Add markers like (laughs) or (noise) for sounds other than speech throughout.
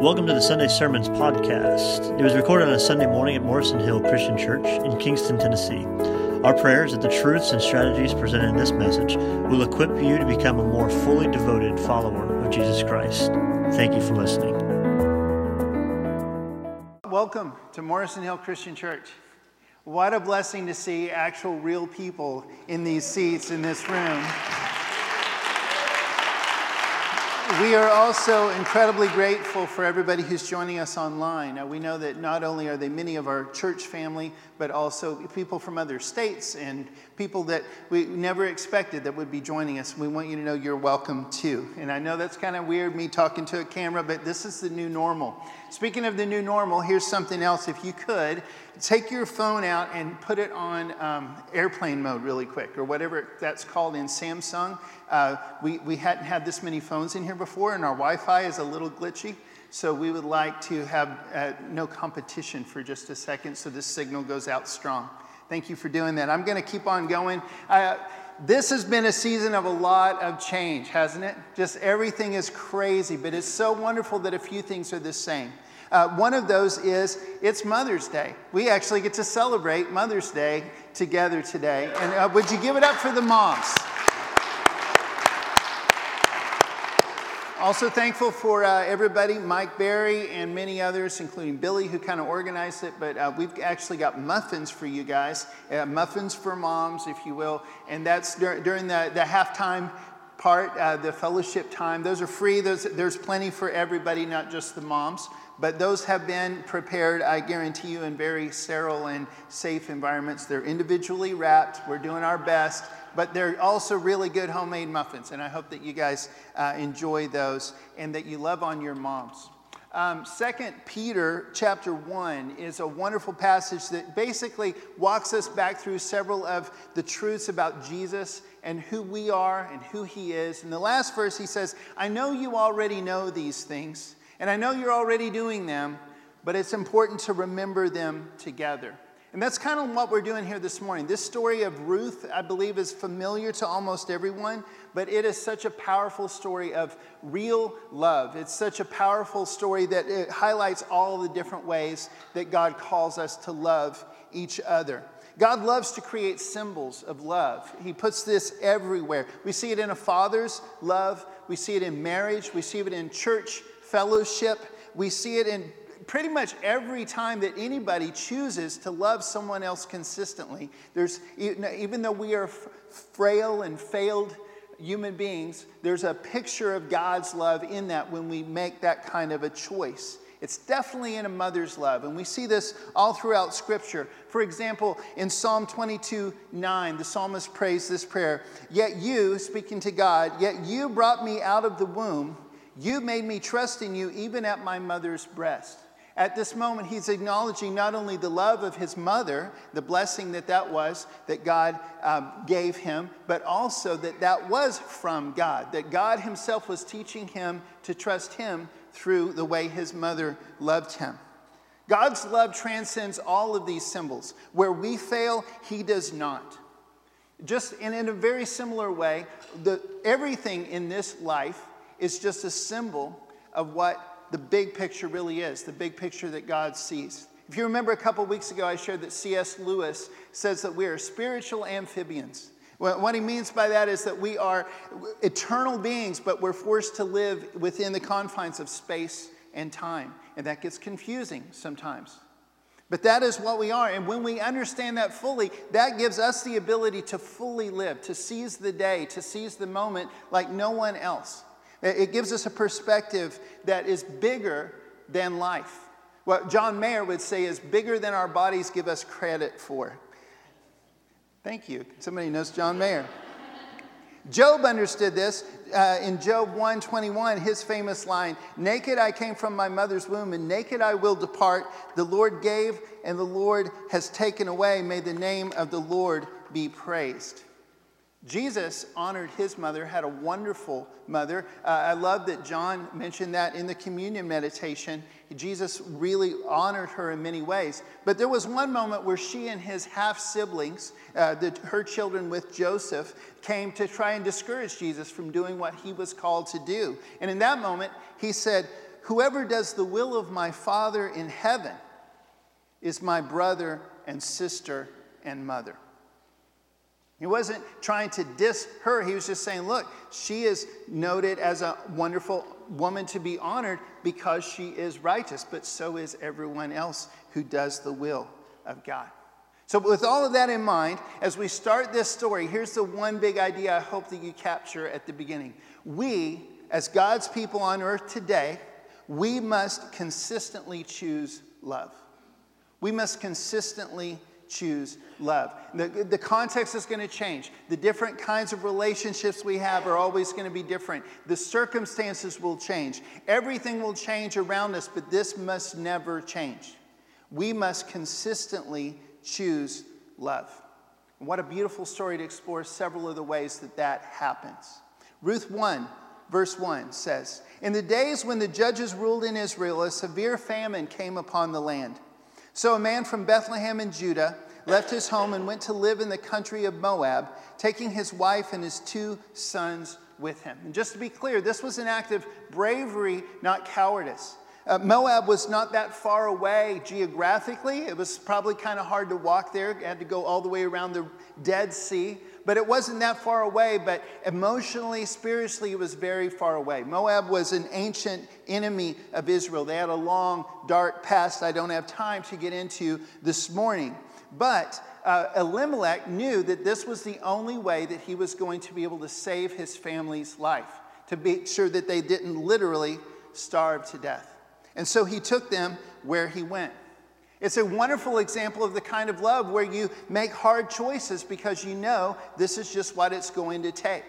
Welcome to the Sunday Sermons podcast. It was recorded on a Sunday morning at Morrison Hill Christian Church in Kingston, Tennessee. Our prayer is that the truths and strategies presented in this message will equip you to become a more fully devoted follower of Jesus Christ. Thank you for listening. Welcome to Morrison Hill Christian Church. What a blessing to see actual real people in these seats in this room. We are also incredibly grateful for everybody who's joining us online. Now, we know that not only are they many of our church family, but also people from other states and people that we never expected that would be joining us. We want you to know you're welcome too. And I know that's kind of weird, me talking to a camera, but this is the new normal. Speaking of the new normal, here's something else. If you could, take your phone out and put it on um, airplane mode really quick, or whatever that's called in Samsung. Uh, we, we hadn't had this many phones in here before, and our Wi Fi is a little glitchy. So we would like to have uh, no competition for just a second so the signal goes out strong. Thank you for doing that. I'm going to keep on going. Uh, this has been a season of a lot of change, hasn't it? Just everything is crazy, but it's so wonderful that a few things are the same. Uh, one of those is it's Mother's Day. We actually get to celebrate Mother's Day together today. And uh, would you give it up for the moms? Also thankful for uh, everybody, Mike Barry and many others, including Billy, who kind of organized it. But uh, we've actually got muffins for you guys, uh, muffins for moms, if you will. And that's dur- during the, the halftime part, uh, the fellowship time. Those are free. Those, there's plenty for everybody, not just the moms. But those have been prepared, I guarantee you, in very sterile and safe environments. They're individually wrapped. We're doing our best but they're also really good homemade muffins. And I hope that you guys uh, enjoy those and that you love on your moms. Um, Second Peter chapter one is a wonderful passage that basically walks us back through several of the truths about Jesus and who we are and who He is. In the last verse, he says, "I know you already know these things, and I know you're already doing them, but it's important to remember them together." And that's kind of what we're doing here this morning. This story of Ruth, I believe, is familiar to almost everyone, but it is such a powerful story of real love. It's such a powerful story that it highlights all the different ways that God calls us to love each other. God loves to create symbols of love. He puts this everywhere. We see it in a father's love, we see it in marriage, we see it in church fellowship, we see it in pretty much every time that anybody chooses to love someone else consistently, there's, even though we are frail and failed human beings, there's a picture of God's love in that when we make that kind of a choice. It's definitely in a mother's love. And we see this all throughout Scripture. For example, in Psalm 22 9, the psalmist prays this prayer Yet you, speaking to God, yet you brought me out of the womb. You made me trust in you even at my mother's breast. At this moment, he's acknowledging not only the love of his mother, the blessing that that was that God um, gave him, but also that that was from God, that God himself was teaching him to trust him through the way his mother loved him. God's love transcends all of these symbols. Where we fail, he does not. Just in, in a very similar way, the, everything in this life is just a symbol of what the big picture really is, the big picture that God sees. If you remember a couple weeks ago, I shared that C.S. Lewis says that we are spiritual amphibians. What he means by that is that we are eternal beings, but we're forced to live within the confines of space and time. And that gets confusing sometimes. But that is what we are. And when we understand that fully, that gives us the ability to fully live, to seize the day, to seize the moment like no one else. It gives us a perspective that is bigger than life. What John Mayer would say is bigger than our bodies give us credit for. Thank you. Somebody knows John Mayer. Job understood this uh, in Job 121, his famous line Naked I came from my mother's womb, and naked I will depart. The Lord gave, and the Lord has taken away. May the name of the Lord be praised. Jesus honored his mother, had a wonderful mother. Uh, I love that John mentioned that in the communion meditation. Jesus really honored her in many ways. But there was one moment where she and his half siblings, uh, her children with Joseph, came to try and discourage Jesus from doing what he was called to do. And in that moment, he said, Whoever does the will of my Father in heaven is my brother and sister and mother. He wasn't trying to diss her. He was just saying, look, she is noted as a wonderful woman to be honored because she is righteous, but so is everyone else who does the will of God. So, with all of that in mind, as we start this story, here's the one big idea I hope that you capture at the beginning. We, as God's people on earth today, we must consistently choose love. We must consistently choose love. The, the context is going to change. The different kinds of relationships we have are always going to be different. The circumstances will change. Everything will change around us, but this must never change. We must consistently choose love. And what a beautiful story to explore several of the ways that that happens. Ruth 1, verse 1 says In the days when the judges ruled in Israel, a severe famine came upon the land. So a man from Bethlehem in Judah left his home and went to live in the country of Moab, taking his wife and his two sons with him. And just to be clear, this was an act of bravery, not cowardice. Uh, Moab was not that far away geographically. It was probably kind of hard to walk there. You had to go all the way around the Dead Sea. But it wasn't that far away, but emotionally, spiritually, it was very far away. Moab was an ancient enemy of Israel. They had a long, dark past I don't have time to get into this morning. But uh, Elimelech knew that this was the only way that he was going to be able to save his family's life, to be sure that they didn't literally starve to death. And so he took them where he went. It's a wonderful example of the kind of love where you make hard choices because you know this is just what it's going to take.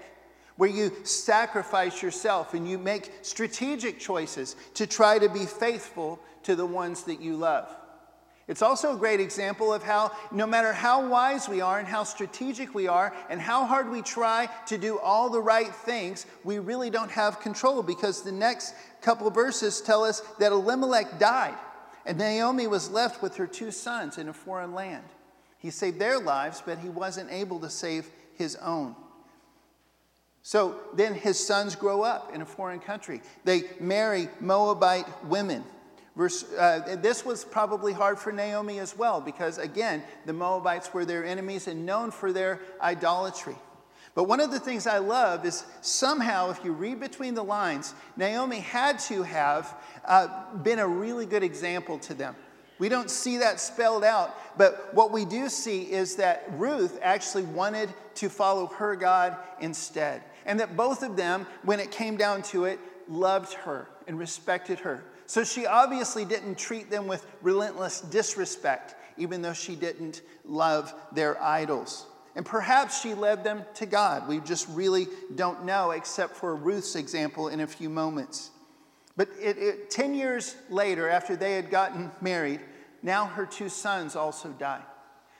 Where you sacrifice yourself and you make strategic choices to try to be faithful to the ones that you love. It's also a great example of how, no matter how wise we are and how strategic we are and how hard we try to do all the right things, we really don't have control because the next couple verses tell us that Elimelech died. And Naomi was left with her two sons in a foreign land. He saved their lives, but he wasn't able to save his own. So then his sons grow up in a foreign country. They marry Moabite women. Verse, uh, this was probably hard for Naomi as well, because again, the Moabites were their enemies and known for their idolatry. But one of the things I love is somehow, if you read between the lines, Naomi had to have uh, been a really good example to them. We don't see that spelled out, but what we do see is that Ruth actually wanted to follow her God instead. And that both of them, when it came down to it, loved her and respected her. So she obviously didn't treat them with relentless disrespect, even though she didn't love their idols. And perhaps she led them to God. We just really don't know, except for Ruth's example in a few moments. But it, it, 10 years later, after they had gotten married, now her two sons also die.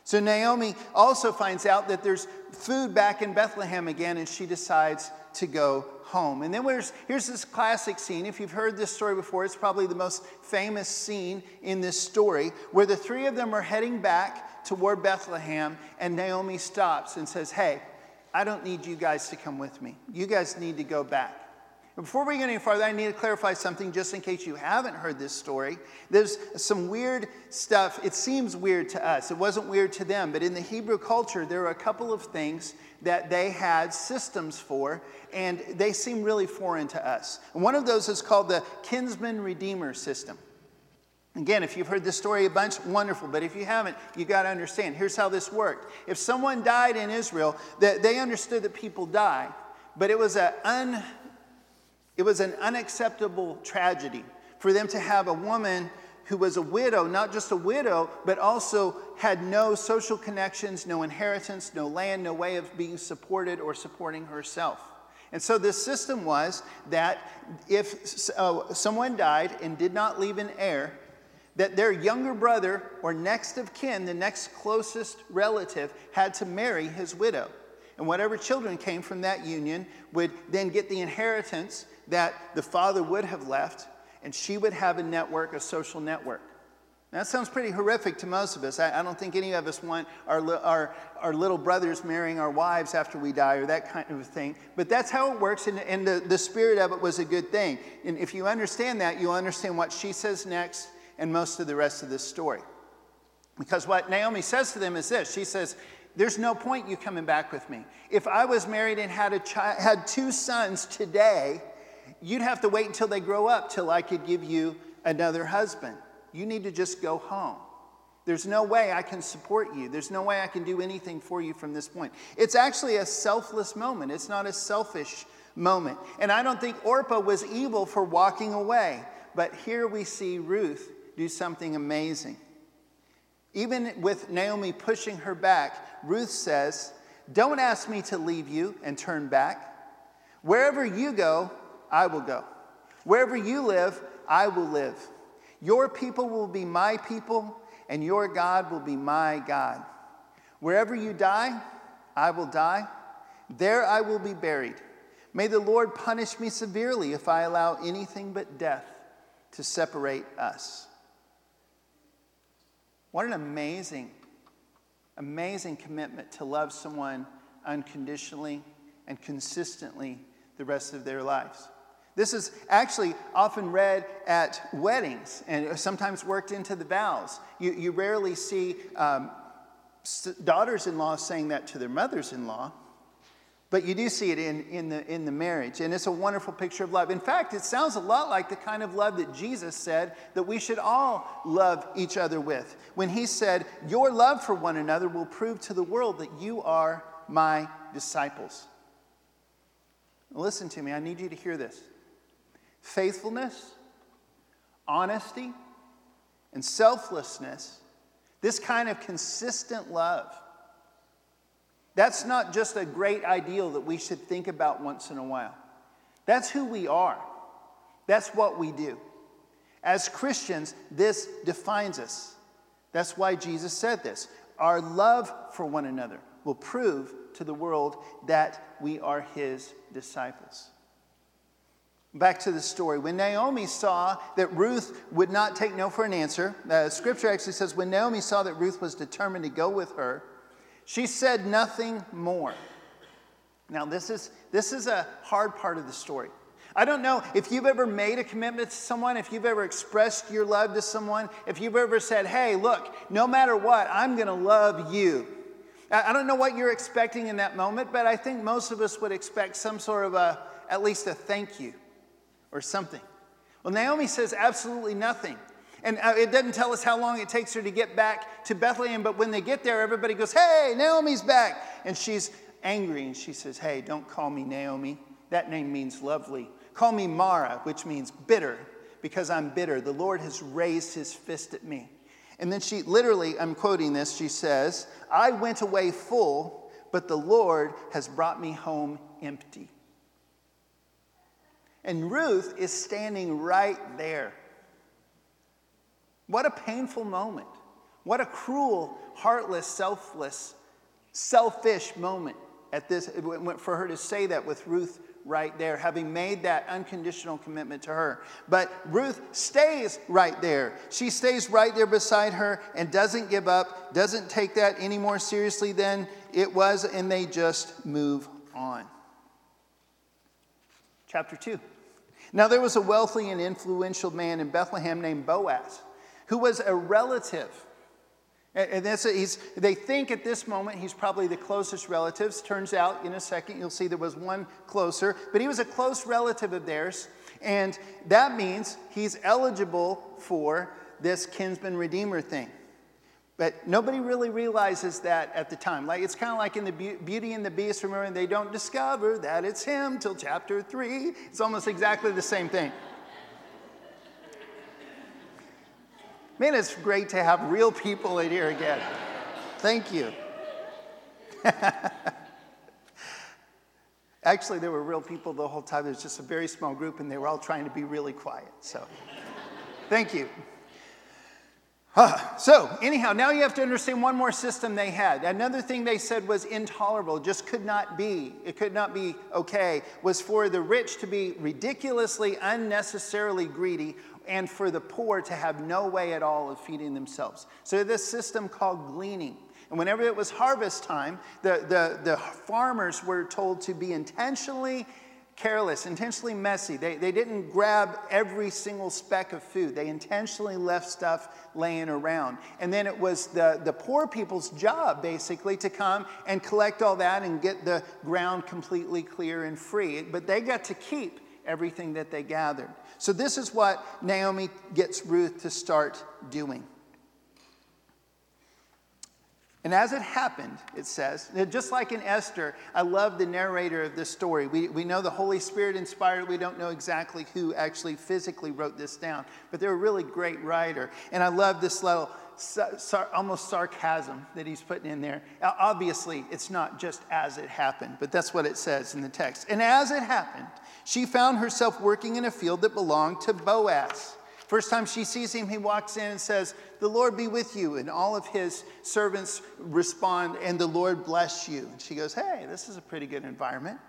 So Naomi also finds out that there's food back in Bethlehem again, and she decides to go home. And then here's this classic scene. If you've heard this story before, it's probably the most famous scene in this story where the three of them are heading back toward Bethlehem, and Naomi stops and says, Hey, I don't need you guys to come with me. You guys need to go back. Before we get any farther, I need to clarify something just in case you haven't heard this story. There's some weird stuff. It seems weird to us. It wasn't weird to them, but in the Hebrew culture, there are a couple of things that they had systems for, and they seem really foreign to us. And one of those is called the kinsman redeemer system. Again, if you've heard this story a bunch, wonderful. But if you haven't, you got to understand. Here's how this worked. If someone died in Israel, they understood that people die, but it was, a un, it was an unacceptable tragedy for them to have a woman who was a widow, not just a widow, but also had no social connections, no inheritance, no land, no way of being supported or supporting herself. And so this system was that if uh, someone died and did not leave an heir, that their younger brother or next of kin, the next closest relative, had to marry his widow. And whatever children came from that union would then get the inheritance that the father would have left, and she would have a network, a social network. That sounds pretty horrific to most of us. I, I don't think any of us want our, our, our little brothers marrying our wives after we die or that kind of thing. But that's how it works, and, and the, the spirit of it was a good thing. And if you understand that, you'll understand what she says next and most of the rest of this story. Because what Naomi says to them is this She says, There's no point you coming back with me. If I was married and had, a child, had two sons today, you'd have to wait until they grow up till I could give you another husband. You need to just go home. There's no way I can support you. There's no way I can do anything for you from this point. It's actually a selfless moment, it's not a selfish moment. And I don't think Orpah was evil for walking away. But here we see Ruth do something amazing. Even with Naomi pushing her back, Ruth says, Don't ask me to leave you and turn back. Wherever you go, I will go. Wherever you live, I will live. Your people will be my people, and your God will be my God. Wherever you die, I will die. There I will be buried. May the Lord punish me severely if I allow anything but death to separate us. What an amazing, amazing commitment to love someone unconditionally and consistently the rest of their lives. This is actually often read at weddings and sometimes worked into the vows. You, you rarely see um, daughters in law saying that to their mothers in law, but you do see it in, in, the, in the marriage. And it's a wonderful picture of love. In fact, it sounds a lot like the kind of love that Jesus said that we should all love each other with. When he said, Your love for one another will prove to the world that you are my disciples. Listen to me, I need you to hear this faithfulness, honesty, and selflessness, this kind of consistent love, that's not just a great ideal that we should think about once in a while. That's who we are, that's what we do. As Christians, this defines us. That's why Jesus said this. Our love for one another will prove to the world that we are his disciples. Back to the story. When Naomi saw that Ruth would not take no for an answer, the scripture actually says, when Naomi saw that Ruth was determined to go with her, she said nothing more. Now, this is, this is a hard part of the story. I don't know if you've ever made a commitment to someone, if you've ever expressed your love to someone, if you've ever said, hey, look, no matter what, I'm going to love you. I don't know what you're expecting in that moment, but I think most of us would expect some sort of a, at least a thank you or something. Well, Naomi says absolutely nothing. And uh, it doesn't tell us how long it takes her to get back to Bethlehem, but when they get there, everybody goes, Hey, Naomi's back. And she's angry and she says, Hey, don't call me Naomi. That name means lovely. Call me Mara, which means bitter, because I'm bitter. The Lord has raised his fist at me. And then she literally, I'm quoting this, she says, I went away full, but the Lord has brought me home empty. And Ruth is standing right there. What a painful moment. What a cruel, heartless, selfless, selfish moment at this for her to say that with Ruth right there, having made that unconditional commitment to her. But Ruth stays right there. She stays right there beside her and doesn't give up, doesn't take that any more seriously than it was, and they just move on. Chapter 2. Now, there was a wealthy and influential man in Bethlehem named Boaz, who was a relative. And he's, they think at this moment he's probably the closest relatives. Turns out in a second you'll see there was one closer, but he was a close relative of theirs. And that means he's eligible for this kinsman redeemer thing. But nobody really realizes that at the time. Like it's kind of like in the Beauty and the Beast. Remember, they don't discover that it's him till chapter three. It's almost exactly the same thing. Man, it's great to have real people in here again. Thank you. (laughs) Actually, there were real people the whole time. It was just a very small group, and they were all trying to be really quiet. So, thank you. So, anyhow, now you have to understand one more system they had. Another thing they said was intolerable, just could not be, it could not be okay, was for the rich to be ridiculously, unnecessarily greedy, and for the poor to have no way at all of feeding themselves. So, this system called gleaning. And whenever it was harvest time, the, the, the farmers were told to be intentionally careless, intentionally messy. They, they didn't grab every single speck of food. They intentionally left stuff laying around. And then it was the, the poor people's job, basically, to come and collect all that and get the ground completely clear and free. But they got to keep everything that they gathered. So this is what Naomi gets Ruth to start doing. And as it happened, it says, just like in Esther, I love the narrator of this story. We, we know the Holy Spirit inspired, we don't know exactly who actually physically wrote this down, but they're a really great writer. And I love this little almost sarcasm that he's putting in there. Obviously, it's not just as it happened, but that's what it says in the text. And as it happened, she found herself working in a field that belonged to Boaz. First time she sees him, he walks in and says, The Lord be with you. And all of his servants respond, And the Lord bless you. And she goes, Hey, this is a pretty good environment.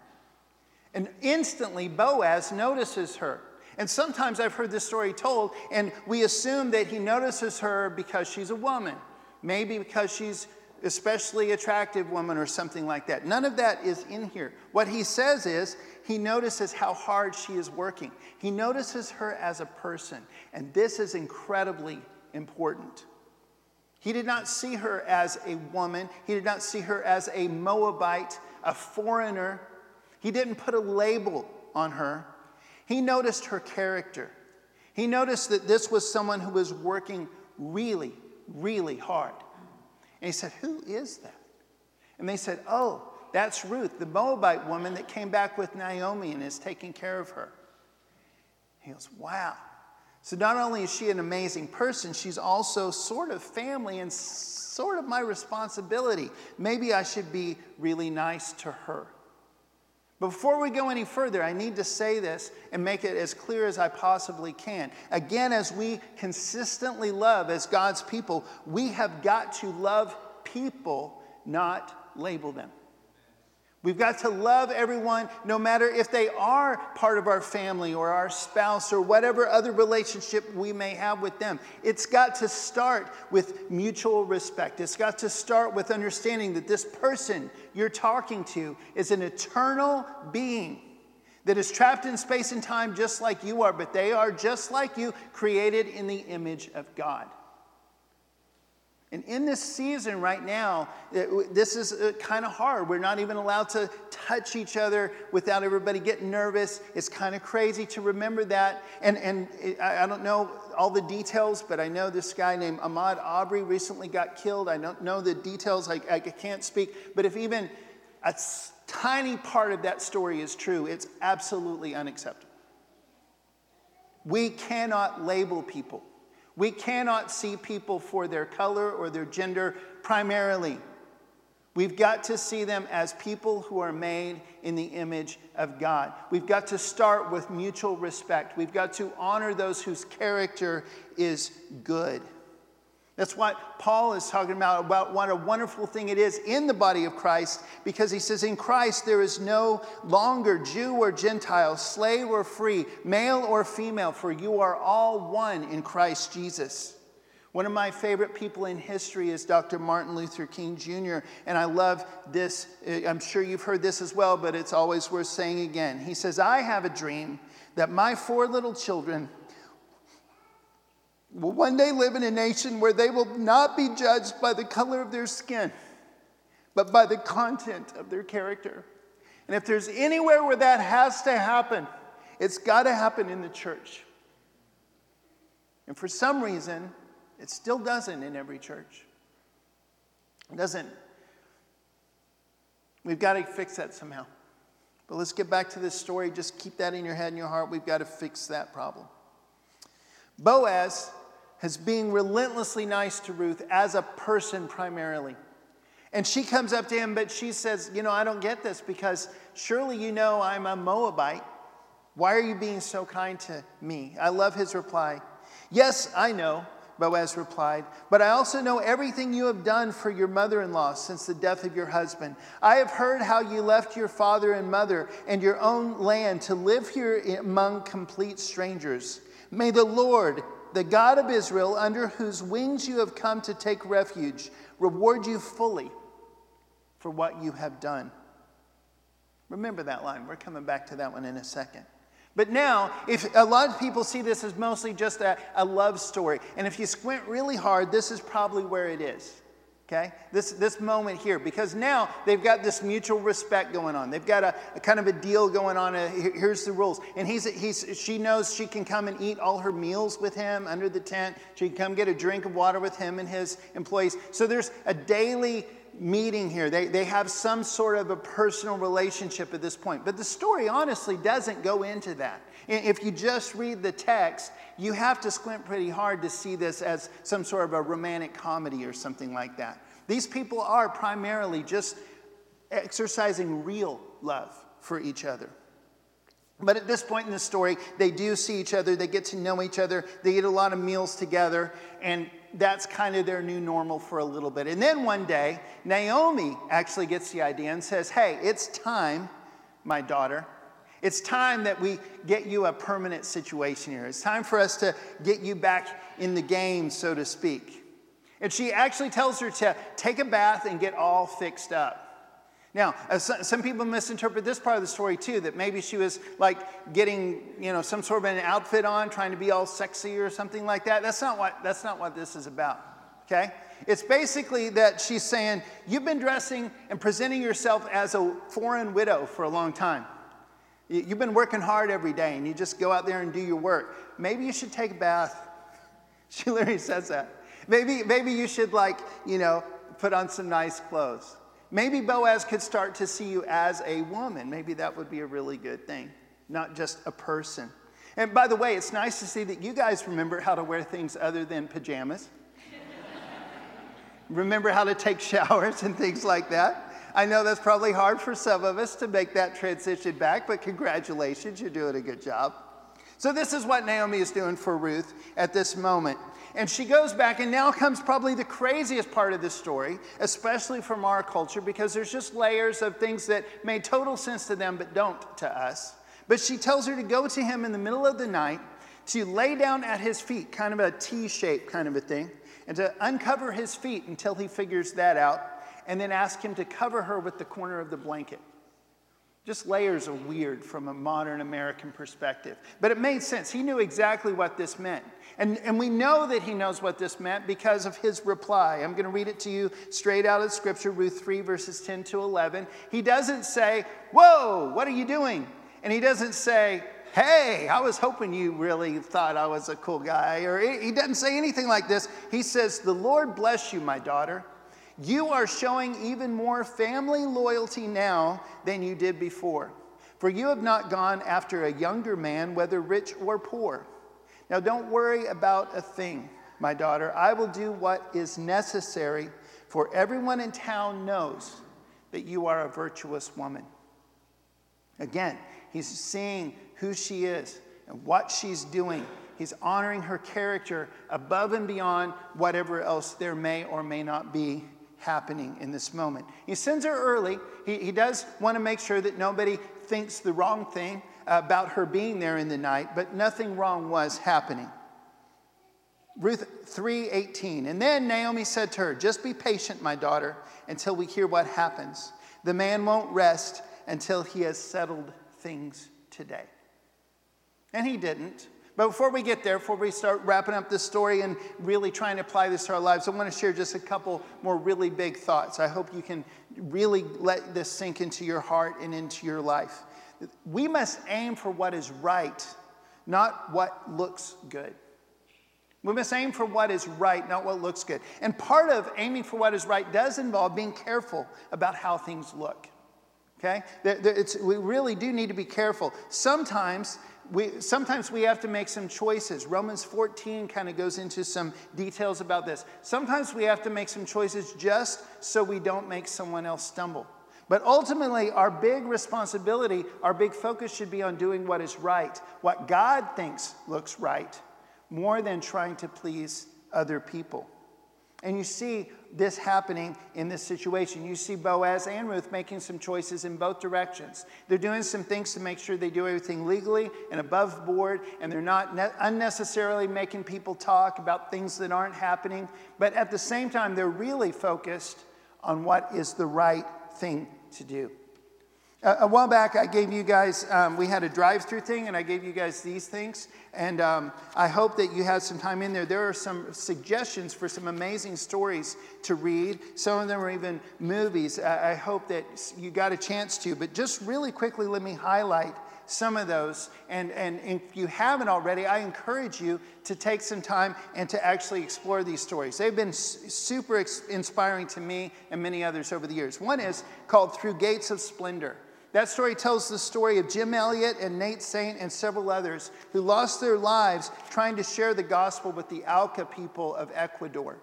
And instantly, Boaz notices her. And sometimes I've heard this story told, and we assume that he notices her because she's a woman, maybe because she's especially attractive woman or something like that. None of that is in here. What he says is he notices how hard she is working. He notices her as a person, and this is incredibly important. He did not see her as a woman, he did not see her as a Moabite, a foreigner. He didn't put a label on her. He noticed her character. He noticed that this was someone who was working really, really hard. And he said, Who is that? And they said, Oh, that's Ruth, the Moabite woman that came back with Naomi and is taking care of her. He goes, Wow. So not only is she an amazing person, she's also sort of family and sort of my responsibility. Maybe I should be really nice to her. Before we go any further, I need to say this and make it as clear as I possibly can. Again, as we consistently love as God's people, we have got to love people, not label them. We've got to love everyone, no matter if they are part of our family or our spouse or whatever other relationship we may have with them. It's got to start with mutual respect. It's got to start with understanding that this person you're talking to is an eternal being that is trapped in space and time just like you are, but they are just like you, created in the image of God. And in this season right now, this is uh, kind of hard. We're not even allowed to touch each other without everybody getting nervous. It's kind of crazy to remember that. And, and I don't know all the details, but I know this guy named Ahmaud Arbery recently got killed. I don't know the details, I, I can't speak. But if even a tiny part of that story is true, it's absolutely unacceptable. We cannot label people. We cannot see people for their color or their gender primarily. We've got to see them as people who are made in the image of God. We've got to start with mutual respect. We've got to honor those whose character is good. That's what Paul is talking about, about what a wonderful thing it is in the body of Christ, because he says, In Christ there is no longer Jew or Gentile, slave or free, male or female, for you are all one in Christ Jesus. One of my favorite people in history is Dr. Martin Luther King Jr., and I love this. Uh, I'm sure you've heard this as well, but it's always worth saying again. He says, I have a dream that my four little children will one day live in a nation where they will not be judged by the color of their skin, but by the content of their character. And if there's anywhere where that has to happen, it's got to happen in the church. And for some reason, it still doesn't in every church. It doesn't. We've got to fix that somehow. But let's get back to this story. Just keep that in your head and your heart. We've got to fix that problem. Boaz as being relentlessly nice to Ruth as a person primarily. And she comes up to him, but she says, You know, I don't get this because surely you know I'm a Moabite. Why are you being so kind to me? I love his reply. Yes, I know, Boaz replied, But I also know everything you have done for your mother in law since the death of your husband. I have heard how you left your father and mother and your own land to live here among complete strangers. May the Lord, the God of Israel, under whose wings you have come to take refuge, reward you fully for what you have done. Remember that line. We're coming back to that one in a second. But now, if a lot of people see this as mostly just a, a love story, and if you squint really hard, this is probably where it is. Okay? This, this moment here, because now they've got this mutual respect going on. They've got a, a kind of a deal going on. Uh, a, here's the rules. And he's, he's, she knows she can come and eat all her meals with him under the tent. She can come get a drink of water with him and his employees. So there's a daily meeting here. They, they have some sort of a personal relationship at this point. But the story honestly doesn't go into that. If you just read the text, you have to squint pretty hard to see this as some sort of a romantic comedy or something like that. These people are primarily just exercising real love for each other. But at this point in the story, they do see each other, they get to know each other, they eat a lot of meals together, and that's kind of their new normal for a little bit. And then one day, Naomi actually gets the idea and says, Hey, it's time, my daughter. It's time that we get you a permanent situation here. It's time for us to get you back in the game, so to speak. And she actually tells her to take a bath and get all fixed up. Now, uh, some people misinterpret this part of the story too, that maybe she was like getting, you know, some sort of an outfit on, trying to be all sexy or something like that. That's not what, that's not what this is about, okay? It's basically that she's saying, you've been dressing and presenting yourself as a foreign widow for a long time. You've been working hard every day and you just go out there and do your work. Maybe you should take a bath. (laughs) She literally says that. Maybe, maybe you should, like, you know, put on some nice clothes. Maybe Boaz could start to see you as a woman. Maybe that would be a really good thing, not just a person. And by the way, it's nice to see that you guys remember how to wear things other than pajamas. (laughs) remember how to take showers and things like that. I know that's probably hard for some of us to make that transition back, but congratulations, you're doing a good job. So, this is what Naomi is doing for Ruth at this moment. And she goes back, and now comes probably the craziest part of this story, especially from our culture, because there's just layers of things that made total sense to them but don't to us. But she tells her to go to him in the middle of the night, to lay down at his feet, kind of a T shape kind of a thing, and to uncover his feet until he figures that out, and then ask him to cover her with the corner of the blanket. Just layers of weird from a modern American perspective. But it made sense. He knew exactly what this meant. And, and we know that he knows what this meant because of his reply. I'm going to read it to you straight out of Scripture, Ruth 3, verses 10 to 11. He doesn't say, Whoa, what are you doing? And he doesn't say, Hey, I was hoping you really thought I was a cool guy. Or he doesn't say anything like this. He says, The Lord bless you, my daughter. You are showing even more family loyalty now than you did before. For you have not gone after a younger man, whether rich or poor. Now, don't worry about a thing, my daughter. I will do what is necessary, for everyone in town knows that you are a virtuous woman. Again, he's seeing who she is and what she's doing. He's honoring her character above and beyond whatever else there may or may not be happening in this moment. He sends her early. He, he does want to make sure that nobody thinks the wrong thing about her being there in the night, but nothing wrong was happening. Ruth 3:18. And then Naomi said to her, "Just be patient, my daughter, until we hear what happens. The man won't rest until he has settled things today." And he didn't. But before we get there, before we start wrapping up this story and really trying to apply this to our lives, I want to share just a couple more really big thoughts. I hope you can really let this sink into your heart and into your life. We must aim for what is right, not what looks good. We must aim for what is right, not what looks good. And part of aiming for what is right does involve being careful about how things look. Okay? we really do need to be careful. Sometimes we, sometimes we have to make some choices. Romans 14 kind of goes into some details about this. Sometimes we have to make some choices just so we don't make someone else stumble. But ultimately, our big responsibility, our big focus should be on doing what is right, what God thinks looks right, more than trying to please other people. And you see this happening in this situation. You see Boaz and Ruth making some choices in both directions. They're doing some things to make sure they do everything legally and above board, and they're not ne- unnecessarily making people talk about things that aren't happening. But at the same time, they're really focused on what is the right thing to do. Uh, a while back, I gave you guys, um, we had a drive through thing, and I gave you guys these things. And um, I hope that you had some time in there. There are some suggestions for some amazing stories to read. Some of them are even movies. I, I hope that you got a chance to. But just really quickly, let me highlight some of those. And, and if you haven't already, I encourage you to take some time and to actually explore these stories. They've been super inspiring to me and many others over the years. One is called Through Gates of Splendor. That story tells the story of Jim Elliot and Nate Saint and several others who lost their lives trying to share the gospel with the Auca people of Ecuador.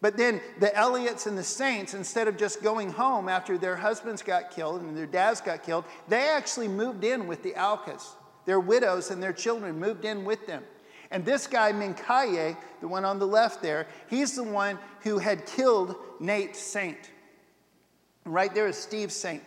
But then the Elliots and the Saints, instead of just going home after their husbands got killed and their dads got killed, they actually moved in with the Aucas. Their widows and their children moved in with them. And this guy, Mincaye, the one on the left there, he's the one who had killed Nate Saint. Right there is Steve Saint.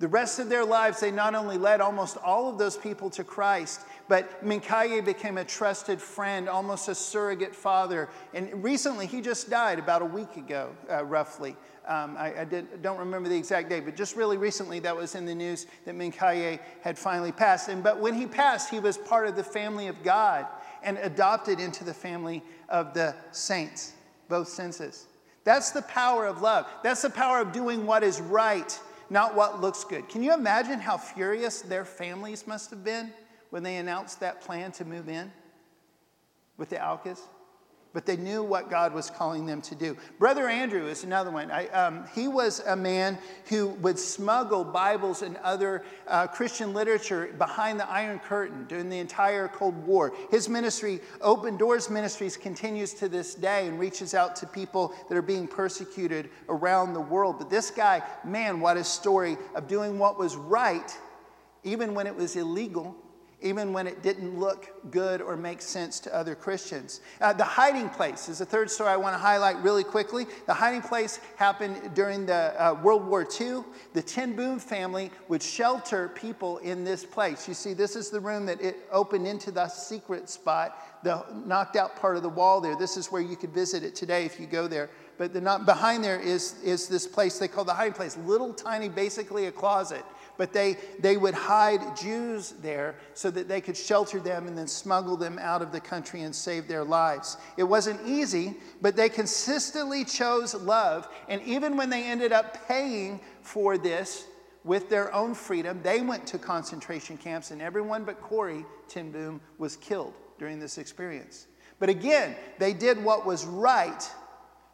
The rest of their lives, they not only led almost all of those people to Christ, but Mincaye became a trusted friend, almost a surrogate father. And recently, he just died about a week ago, uh, roughly. Um, I, I did, don't remember the exact date, but just really recently, that was in the news that Mincaye had finally passed. And, but when he passed, he was part of the family of God and adopted into the family of the saints, both senses. That's the power of love. That's the power of doing what is right not what looks good. Can you imagine how furious their families must have been when they announced that plan to move in with the Aucas? But they knew what God was calling them to do. Brother Andrew is another one. I, um, he was a man who would smuggle Bibles and other uh, Christian literature behind the Iron Curtain during the entire Cold War. His ministry, Open Doors Ministries, continues to this day and reaches out to people that are being persecuted around the world. But this guy, man, what a story of doing what was right, even when it was illegal even when it didn't look good or make sense to other Christians. Uh, the hiding place is the third story I want to highlight really quickly. The hiding place happened during the uh, World War II. The Ten Boom family would shelter people in this place. You see, this is the room that it opened into the secret spot, the knocked out part of the wall there. This is where you could visit it today if you go there. But the, not, behind there is, is this place they call the hiding place, little tiny, basically a closet but they, they would hide Jews there so that they could shelter them and then smuggle them out of the country and save their lives. It wasn't easy, but they consistently chose love. And even when they ended up paying for this with their own freedom, they went to concentration camps, and everyone but Corrie ten Boom was killed during this experience. But again, they did what was right,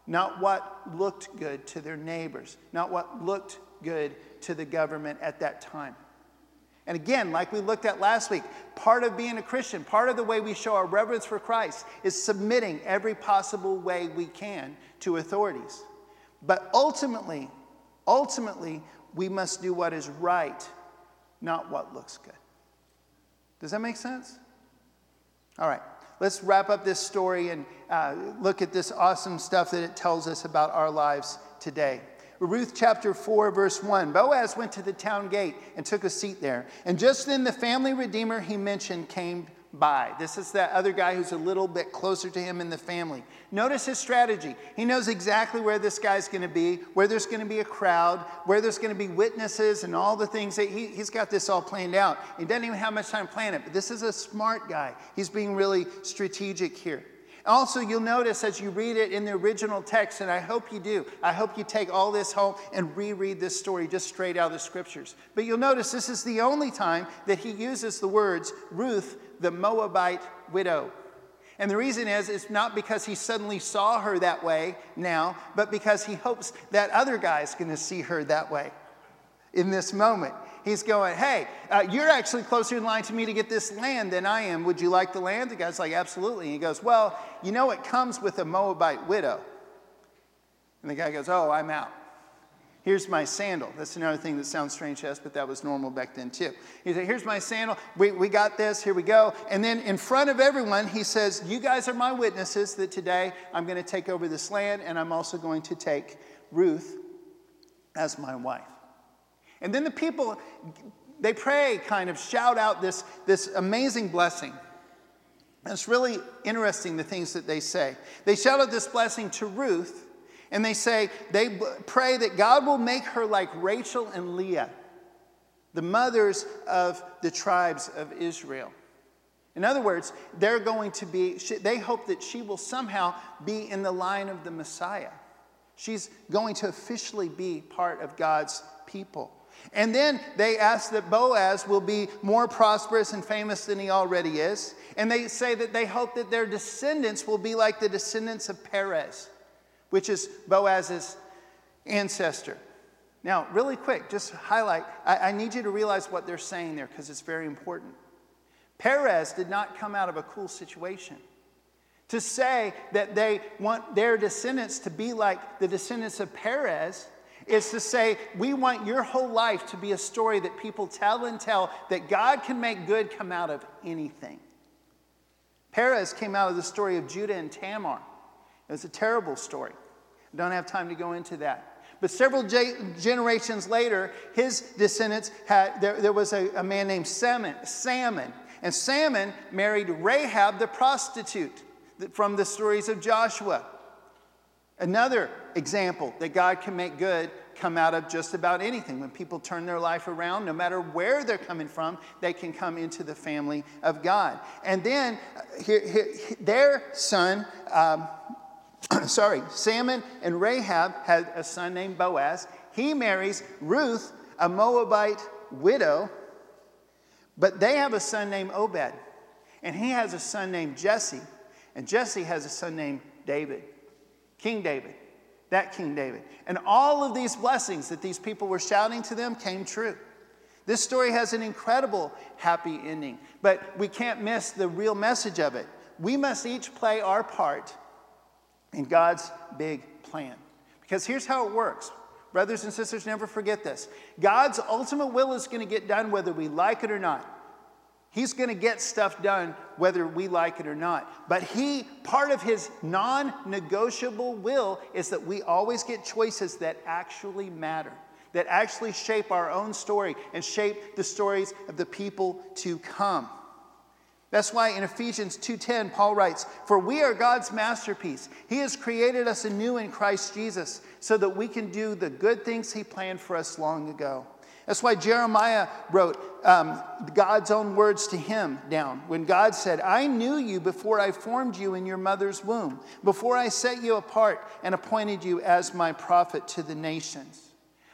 not what looked good to their neighbors, not what looked good to the government at that time. And again, like we looked at last week, part of being a Christian, part of the way we show our reverence for Christ is submitting every possible way we can to authorities. But ultimately, ultimately, we must do what is right, not what looks good. Does that make sense? All right, let's wrap up this story and uh, look at this awesome stuff that it tells us about our lives today. Ruth chapter 4, verse 1. Boaz went to the town gate and took a seat there. And just then the family redeemer he mentioned came by. This is that other guy who's a little bit closer to him in the family. Notice his strategy. He knows exactly where this guy's going to be, where there's going to be a crowd, where there's going to be witnesses, and all the things that he, he's got this all planned out. He doesn't even have much time to plan it, but this is a smart guy. He's being really strategic here. Also, you'll notice as you read it in the original text, and I hope you do, I hope you take all this home and reread this story just straight out of the scriptures. But you'll notice this is the only time that he uses the words Ruth, the Moabite widow. And the reason is, it's not because he suddenly saw her that way now, but because he hopes that other guy is going to see her that way in this moment. He's going, Hey, uh, you're actually closer in line to me to get this land than I am. Would you like the land? The guy's like, Absolutely. And he goes, Well, you know, it comes with a Moabite widow. And the guy goes, Oh, I'm out. Here's my sandal. That's another thing that sounds strange to us, but that was normal back then too. He said, Here's my sandal. We, we got this. Here we go. And then in front of everyone, he says, You guys are my witnesses that today I'm going to take over this land and I'm also going to take Ruth as my wife. And then the people, they pray, kind of shout out this, this amazing blessing. And It's really interesting the things that they say. They shout out this blessing to Ruth and they say, they pray that God will make her like Rachel and Leah, the mothers of the tribes of Israel. In other words, they're going to be, they hope that she will somehow be in the line of the Messiah. She's going to officially be part of God's people. And then they ask that Boaz will be more prosperous and famous than he already is. And they say that they hope that their descendants will be like the descendants of Perez which is Boaz's ancestor. Now, really quick, just highlight, I, I need you to realize what they're saying there because it's very important. Perez did not come out of a cool situation. To say that they want their descendants to be like the descendants of Perez is to say, we want your whole life to be a story that people tell and tell that God can make good come out of anything. Perez came out of the story of Judah and Tamar. It was a terrible story. I don't have time to go into that. But several generations later, his descendants had, there, there was a, a, man named Salmon, Salmon. And Salmon married Rahab the prostitute from the stories of Joshua. Another example that God can make good come out of just about anything. When people turn their life around, no matter where they're coming from, they can come into the family of God. And then uh, here, here, their son, um, (clears throat) sorry, Salmon and Rahab had a son named Boaz. He marries Ruth, a Moabite widow, but they have a son named Obed. And he has a son named Jesse. And Jesse has a son named David, King David, that King David. And all of these blessings that these people were shouting to them came true. This story has an incredible happy ending, but we can't miss the real message of it. We must each play our part in God's big plan. Because here's how it works. Brothers and sisters, never forget this. God's ultimate will is going to get done whether we like it or not. He's going to get stuff done whether we like it or not. But he, part of his non negotiable will is that we always get choices that actually matter, that actually shape our own story and shape the stories of the people to come. That's why in Ephesians 2:10 Paul writes, "For we are God's masterpiece. He has created us anew in Christ Jesus so that we can do the good things he planned for us long ago." That's why Jeremiah wrote um, God's own words to him down when God said, I knew you before I formed you in your mother's womb, before I set you apart and appointed you as my prophet to the nations.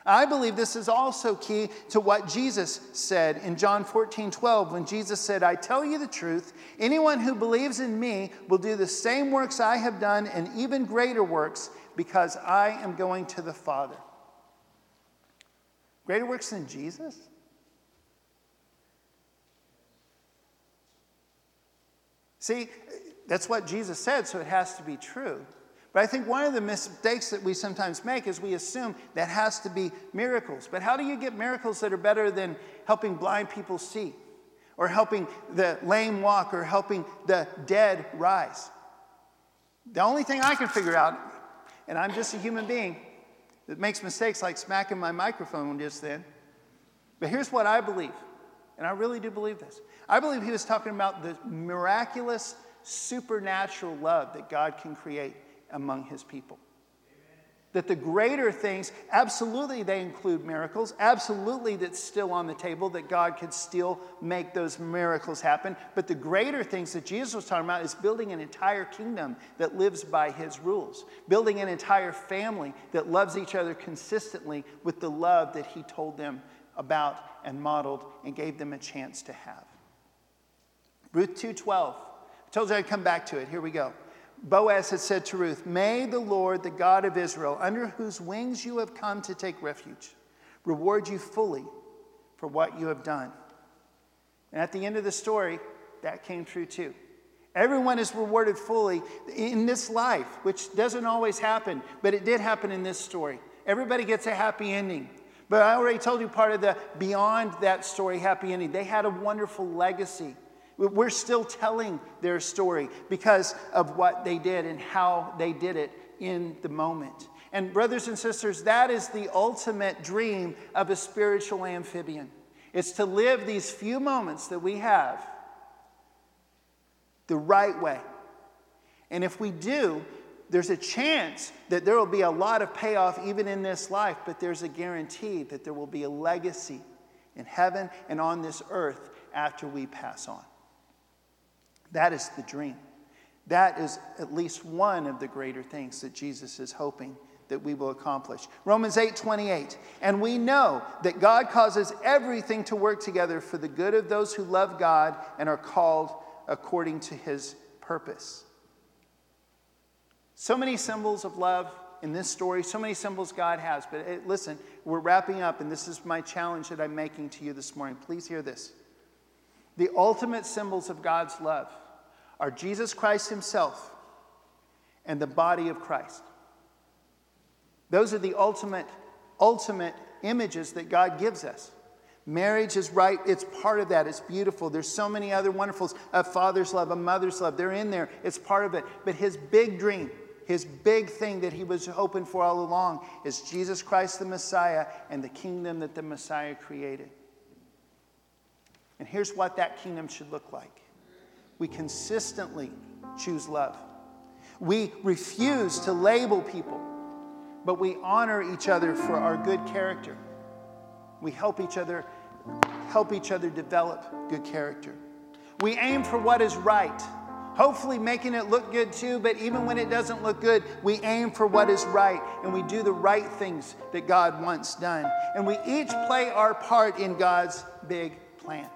I believe this is also key to what Jesus said in John 14, 12, when Jesus said, I tell you the truth, anyone who believes in me will do the same works I have done and even greater works because I am going to the Father. Greater works than Jesus? See, that's what Jesus said, so it has to be true. But I think one of the mistakes that we sometimes make is we assume that has to be miracles. But how do you get miracles that are better than helping blind people see, or helping the lame walk, or helping the dead rise? The only thing I can figure out, and I'm just a human being that makes mistakes like smacking my microphone just then, but here's what I believe, and I really do believe this. I believe he was talking about the miraculous, supernatural love that God can create among his people. That the greater things, absolutely, they include miracles. Absolutely, that's still on the table, that God could still make those miracles happen. But the greater things that Jesus was talking about is building an entire kingdom that lives by his rules, building an entire family that loves each other consistently with the love that he told them about and modeled and gave them a chance to have. Ruth 2:12. I told you I'd come back to it. Here we go. Boaz had said to Ruth, May the Lord, the God of Israel, under whose wings you have come to take refuge, reward you fully for what you have done. And at the end of the story, that came true too. Everyone is rewarded fully in this life, which doesn't always happen, but it did happen in this story. Everybody gets a happy ending. But I already told you part of the beyond that story happy ending. They had a wonderful legacy. We're still telling their story because of what they did and how they did it in the moment. And, brothers and sisters, that is the ultimate dream of a spiritual amphibian. It's to live these few moments that we have the right way. And if we do, there's a chance that there will be a lot of payoff even in this life, but there's a guarantee that there will be a legacy in heaven and on this earth after we pass on. That is the dream. That is at least one of the greater things that Jesus is hoping that we will accomplish. Romans 8 28. And we know that God causes everything to work together for the good of those who love God and are called according to his purpose. So many symbols of love in this story, so many symbols God has. But eh, listen, we're wrapping up, and this is my challenge that I'm making to you this morning. Please hear this. The ultimate symbols of God's love are Jesus Christ Himself and the body of Christ. Those are the ultimate, ultimate images that God gives us. Marriage is right, it's part of that. It's beautiful. There's so many other wonderfuls a father's love, a mother's love. They're in there, it's part of it. But his big dream, his big thing that he was hoping for all along is Jesus Christ the Messiah and the kingdom that the Messiah created. And here's what that kingdom should look like we consistently choose love. We refuse to label people but we honor each other for our good character. We help each other help each other develop good character. We aim for what is right, hopefully making it look good too, but even when it doesn't look good, we aim for what is right and we do the right things that God wants done. And we each play our part in God's big plan.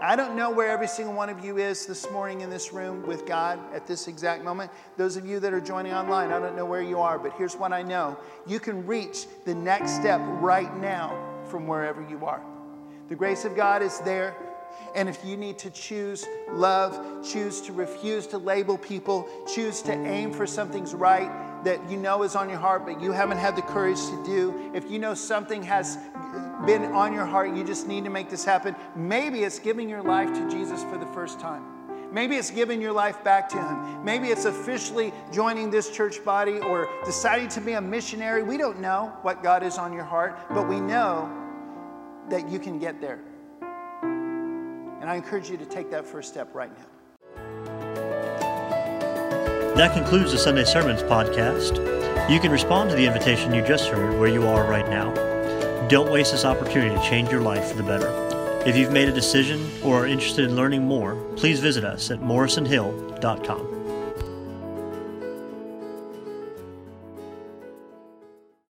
I don't know where every single one of you is this morning in this room with God at this exact moment. Those of you that are joining online, I don't know where you are, but here's what I know. You can reach the next step right now from wherever you are. The grace of God is there. And if you need to choose love, choose to refuse to label people, choose to aim for something's right that you know is on your heart, but you haven't had the courage to do, if you know something has been on your heart, you just need to make this happen. Maybe it's giving your life to Jesus for the first time. Maybe it's giving your life back to Him. Maybe it's officially joining this church body or deciding to be a missionary. We don't know what God is on your heart, but we know that you can get there. And I encourage you to take that first step right now. That concludes the Sunday Sermons podcast. You can respond to the invitation you just heard where you are right now. Don't waste this opportunity to change your life for the better. If you've made a decision or are interested in learning more, please visit us at morrisonhill.com.